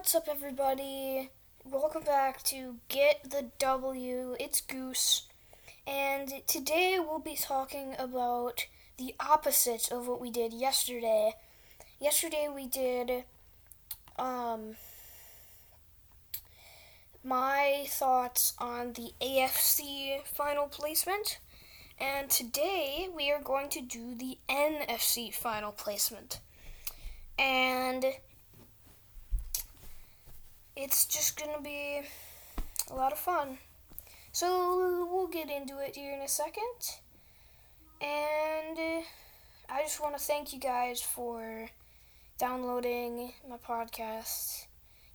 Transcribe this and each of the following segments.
What's up, everybody? Welcome back to Get the W. It's Goose, and today we'll be talking about the opposite of what we did yesterday. Yesterday we did um, my thoughts on the AFC final placement, and today we are going to do the NFC final placement. And it's just gonna be a lot of fun. So we'll get into it here in a second. And uh, I just want to thank you guys for downloading my podcast.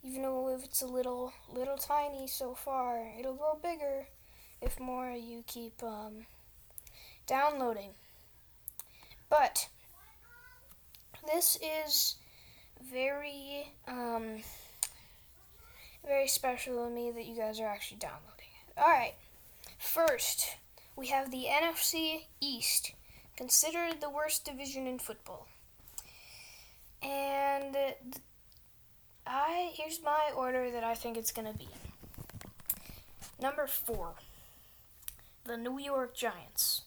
Even though if it's a little little tiny so far, it'll grow bigger if more you keep um, downloading. But this is very um, very special to me that you guys are actually downloading it. Alright, first, we have the NFC East, considered the worst division in football. And uh, I here's my order that I think it's going to be. Number 4, the New York Giants.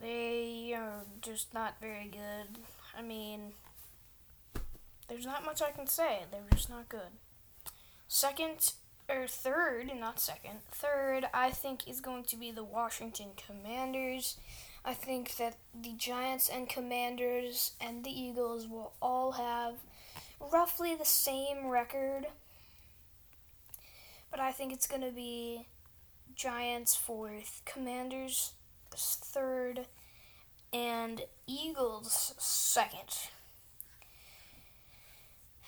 They are just not very good. I mean, there's not much I can say. They're just not good. Second or third, not second, third, I think is going to be the Washington Commanders. I think that the Giants and Commanders and the Eagles will all have roughly the same record. But I think it's going to be Giants fourth, Commanders third, and Eagles second.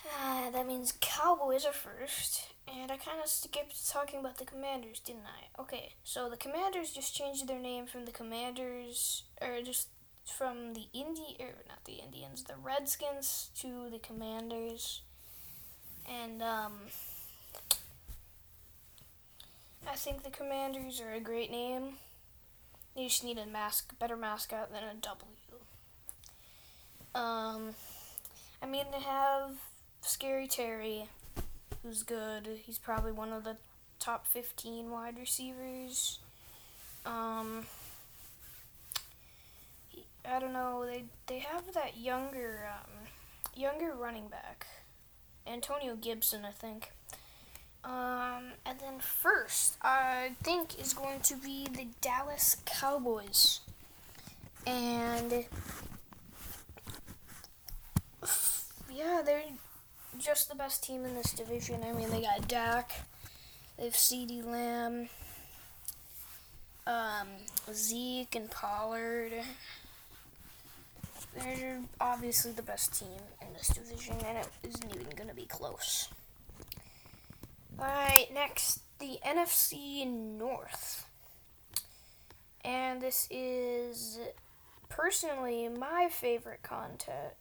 Uh, that means Cowboys are first. And I kind of skipped talking about the Commanders, didn't I? Okay, so the Commanders just changed their name from the Commanders, or just from the Indi, or not the Indians, the Redskins to the Commanders. And, um, I think the Commanders are a great name. You just need a mask, better mascot than a W. Um, I mean, they have Scary Terry, who's good. He's probably one of the top 15 wide receivers. Um, I don't know. They they have that younger um, younger running back, Antonio Gibson, I think. Um, and then first, I think is going to be the Dallas Cowboys, and yeah, they're just the best team in this division. I mean, they got Dak, they have CeeDee Lamb, um, Zeke, and Pollard. They're obviously the best team in this division, and it isn't even going to be close. Alright, next, the NFC North. And this is personally my favorite contest.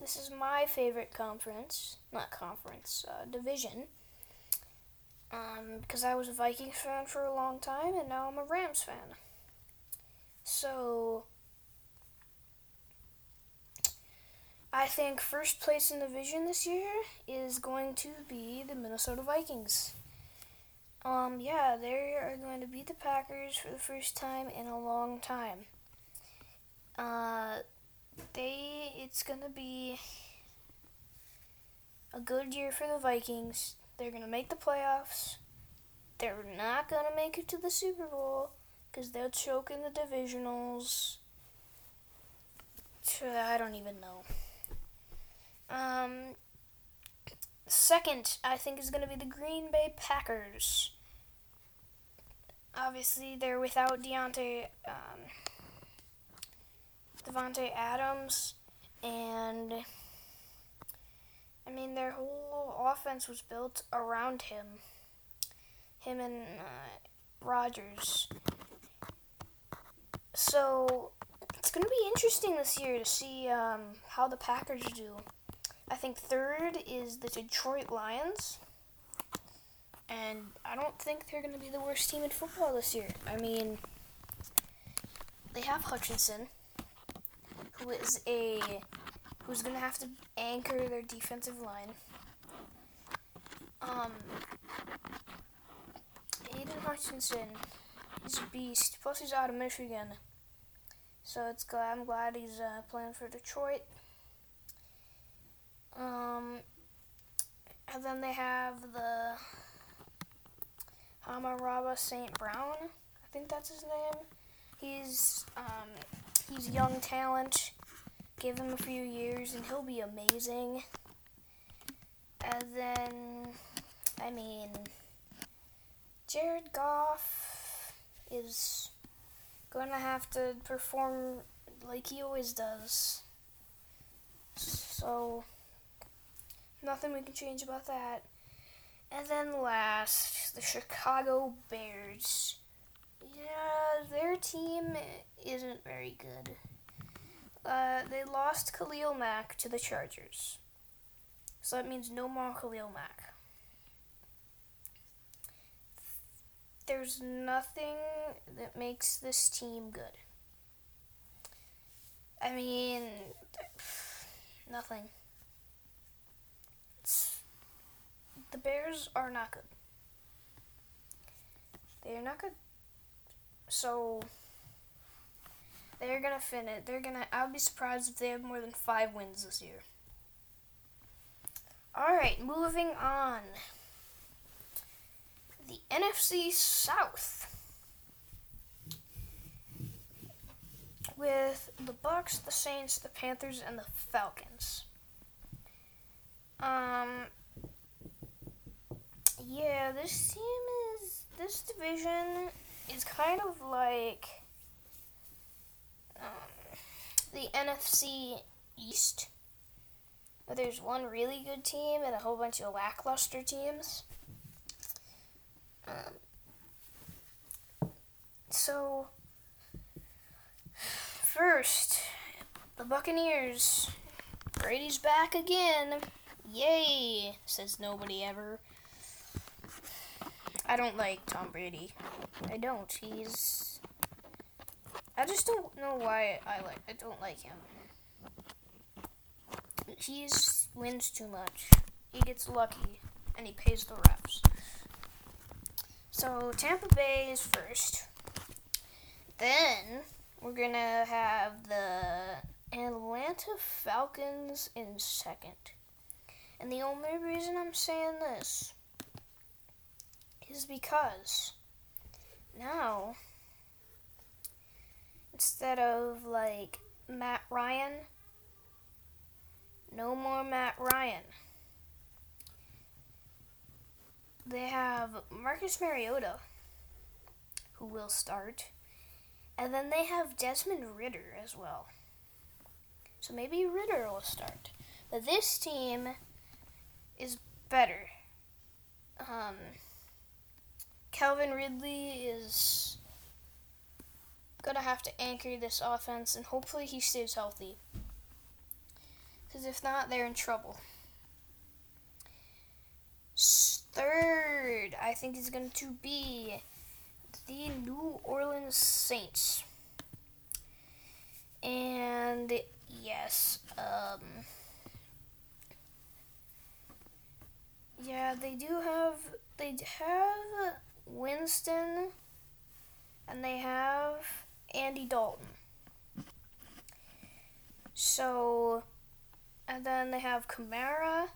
This is my favorite conference, not conference, uh, division. Um, because I was a Vikings fan for a long time, and now I'm a Rams fan. So, I think first place in the division this year is going to be the Minnesota Vikings. Um, yeah, they are going to beat the Packers for the first time in a long time. Uh, they it's gonna be a good year for the Vikings. They're gonna make the playoffs. They're not gonna make it to the Super Bowl because they'll choke in the divisionals. I don't even know. Um, second, I think is gonna be the Green Bay Packers. Obviously, they're without Deontay. Um, Davante Adams, and I mean their whole offense was built around him. Him and uh, Rodgers. So it's going to be interesting this year to see um, how the Packers do. I think third is the Detroit Lions. And I don't think they're going to be the worst team in football this year. I mean, they have Hutchinson who is a who's gonna have to anchor their defensive line. Um, Aidan Hutchinson, he's a beast. Plus, he's out of Michigan, so it's glad I'm glad he's uh, playing for Detroit. Um, and then they have the Hamaraba St. Brown. I think that's his name. He's um, he's young talent. Give him a few years and he'll be amazing. And then, I mean, Jared Goff is going to have to perform like he always does. So, nothing we can change about that. And then last, the Chicago Bears. Yeah, their team isn't very good. Uh, they lost Khalil Mack to the Chargers. So that means no more Khalil Mack. There's nothing that makes this team good. I mean, nothing. It's, the Bears are not good. They are not good. So they're gonna finish. They're gonna. I'll be surprised if they have more than five wins this year. All right, moving on. The NFC South. With the Bucks, the Saints, the Panthers, and the Falcons. Um. Yeah, this team is. This division is kind of like um, the NFC East. There's one really good team and a whole bunch of lackluster teams. Um, so, first, the Buccaneers. Brady's back again. Yay, says nobody ever. I don't like Tom Brady. I don't. He's. I just don't know why I like. I don't like him. He wins too much. He gets lucky, and he pays the refs. So Tampa Bay is first. Then we're gonna have the Atlanta Falcons in second. And the only reason I'm saying this is because now instead of like Matt Ryan, no more Matt Ryan. They have Marcus Mariota, who will start, and then they have Desmond Ridder as well. So maybe Ridder will start. But this team is better. Um, Calvin Ridley is gonna have to anchor this offense, and hopefully he stays healthy. Because if not, they're in trouble. Third, I think is going to be the New Orleans Saints. And yes, um, yeah, they do have they have Winston, and they have Andy Dalton. So, and then they have Kamara,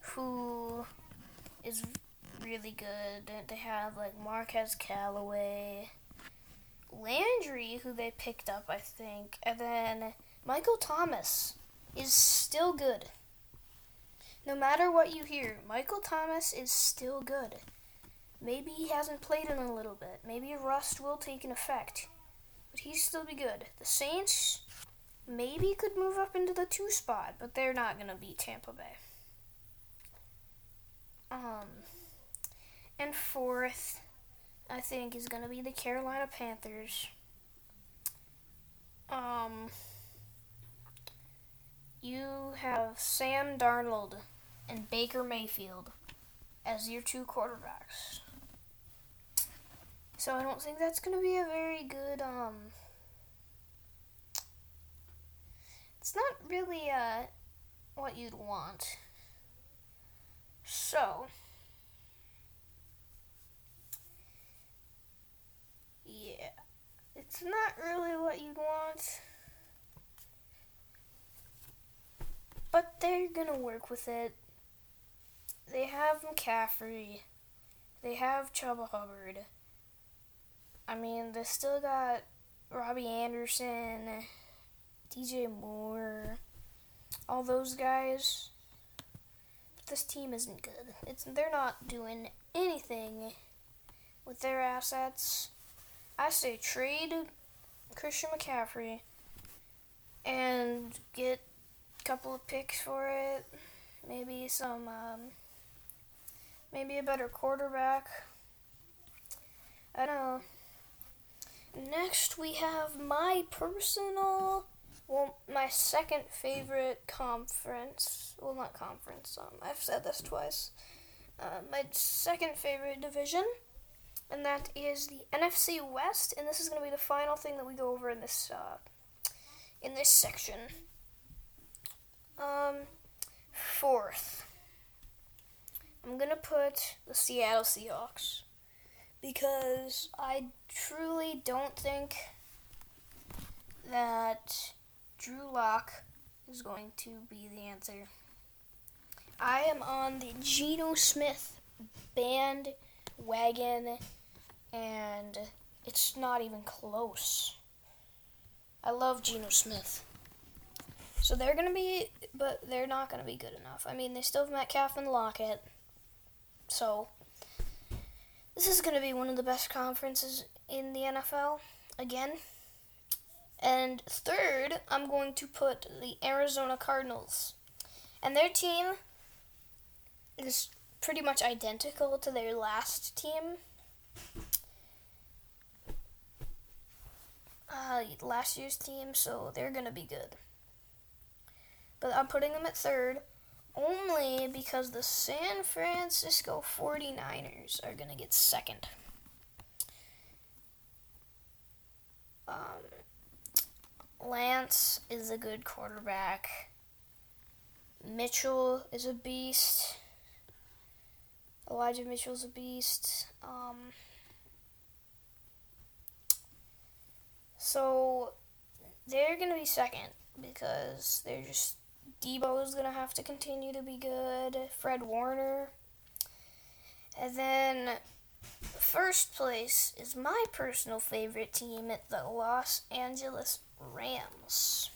who is really good. They have like Marquez Callaway, Landry, who they picked up, I think, and then Michael Thomas is still good. No matter what you hear, Michael Thomas is still good. Maybe he hasn't played in a little bit. Maybe rust will take an effect. But he'd still be good. The Saints maybe could move up into the two spot, but they're not going to beat Tampa Bay. Um, and fourth, I think, is going to be the Carolina Panthers. Um, you have Sam Darnold and Baker Mayfield as your two quarterbacks. So I don't think that's going to be a very good, um, it's not really, uh, what you'd want. So, yeah, it's not really what you'd want, but they're gonna work with it. They have McCaffrey, they have Chuba Hubbard. I mean, they still got Robbie Anderson, DJ Moore, all those guys. But this team isn't good. It's they're not doing anything with their assets. I say trade Christian McCaffrey and get a couple of picks for it. Maybe some, um, maybe a better quarterback. I don't know. Next, we have my personal, well, my second favorite conference. Well, not conference. Um, I've said this twice. Uh, my second favorite division, and that is the NFC West. And this is going to be the final thing that we go over in this uh, in this section. Um, fourth, I'm gonna put the Seattle Seahawks because I truly don't think that Drew Lock is going to be the answer. I am on the Geno Smith bandwagon, and it's not even close. I love Geno Smith. So they're going to be, but they're not going to be good enough. I mean, they still have Metcalf and Lockett. So this is going to be one of the best conferences in the NFL again. And third, I'm going to put the Arizona Cardinals. And their team is pretty much identical to their last team. Uh, last year's team, so they're going to be good. But I'm putting them at third only because the San Francisco 49ers are going to get second. Um, Lance is a good quarterback. Mitchell is a beast. Elijah Mitchell's a beast. Um, so they're going to be second because they're just Deebo is going to have to continue to be good. Fred Warner. And then first place is my personal favorite team at the Los Angeles Rams.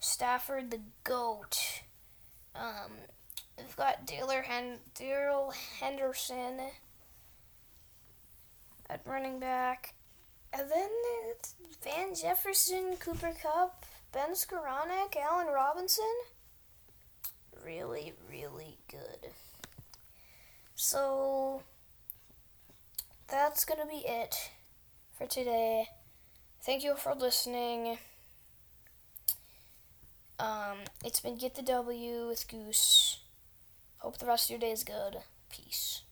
Stafford the GOAT. Um, we've got Darrell Hen- Henderson at running back. And then Van Jefferson, Cooper Kupp, Ben Skowronek, Allen Robinson, really, really good. So that's gonna be it for today. Thank you for listening. Um, it's been Get the W with Goose. Hope the rest of your day is good. Peace.